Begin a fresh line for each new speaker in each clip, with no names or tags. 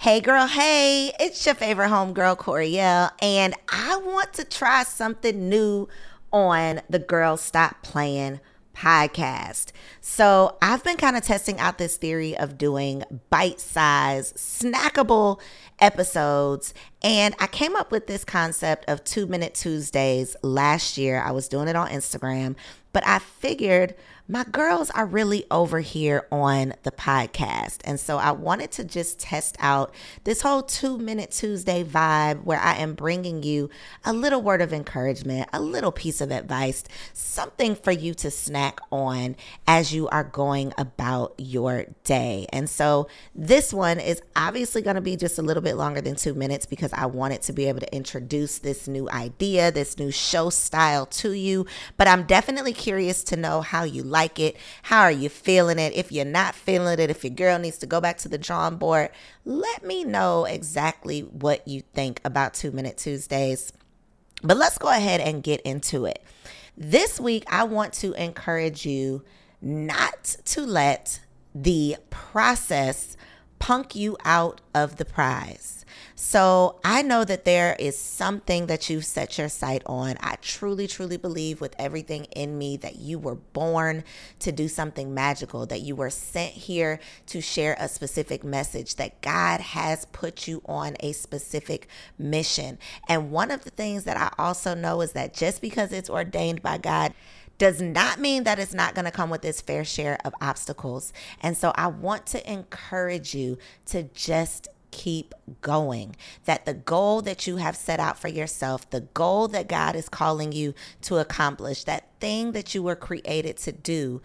Hey girl, hey, it's your favorite homegirl, Coriel, and I want to try something new on the Girl Stop Playing podcast. So I've been kind of testing out this theory of doing bite sized, snackable episodes. And I came up with this concept of two minute Tuesdays last year. I was doing it on Instagram, but I figured my girls are really over here on the podcast. And so I wanted to just test out this whole two minute Tuesday vibe where I am bringing you a little word of encouragement, a little piece of advice, something for you to snack on as you are going about your day. And so this one is obviously going to be just a little bit longer than two minutes because I wanted to be able to introduce this new idea, this new show style to you. But I'm definitely curious to know how you like like it? How are you feeling it? If you're not feeling it, if your girl needs to go back to the drawing board, let me know exactly what you think about Two Minute Tuesdays. But let's go ahead and get into it. This week, I want to encourage you not to let the process punk you out of the prize. So I know that there is something that you've set your sight on. I truly, truly believe with everything in me that you were born to do something magical, that you were sent here to share a specific message, that God has put you on a specific mission. And one of the things that I also know is that just because it's ordained by God, does not mean that it's not going to come with its fair share of obstacles. And so I want to encourage you to just keep going. That the goal that you have set out for yourself, the goal that God is calling you to accomplish, that thing that you were created to do,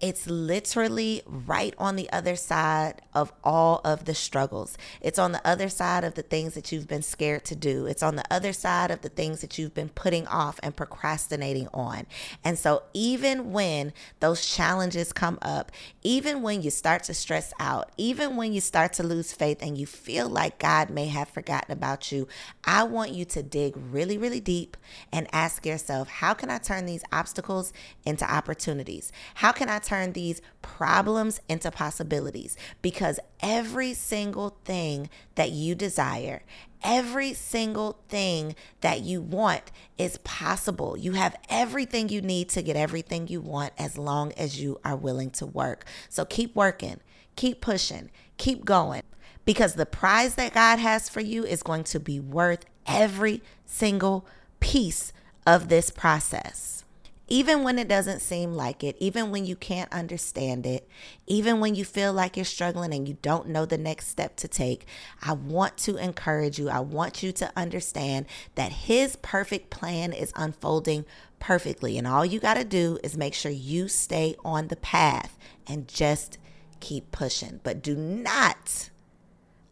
it's literally right on the other side of all of the struggles. It's on the other side of the things that you've been scared to do. It's on the other side of the things that you've been putting off and procrastinating on. And so, even when those challenges come up, even when you start to stress out, even when you start to lose faith and you feel like God may have forgotten about you, I want you to dig really, really deep and ask yourself, how can I turn these obstacles into opportunities? How can I turn these problems into possibilities because every single thing that you desire, every single thing that you want is possible. You have everything you need to get everything you want as long as you are willing to work. So keep working, keep pushing, keep going because the prize that God has for you is going to be worth every single piece of this process even when it doesn't seem like it, even when you can't understand it, even when you feel like you're struggling and you don't know the next step to take, I want to encourage you. I want you to understand that His perfect plan is unfolding perfectly. And all you got to do is make sure you stay on the path and just keep pushing. But do not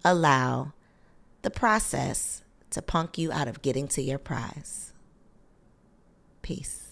allow the process to punk you out of getting to your prize. Peace.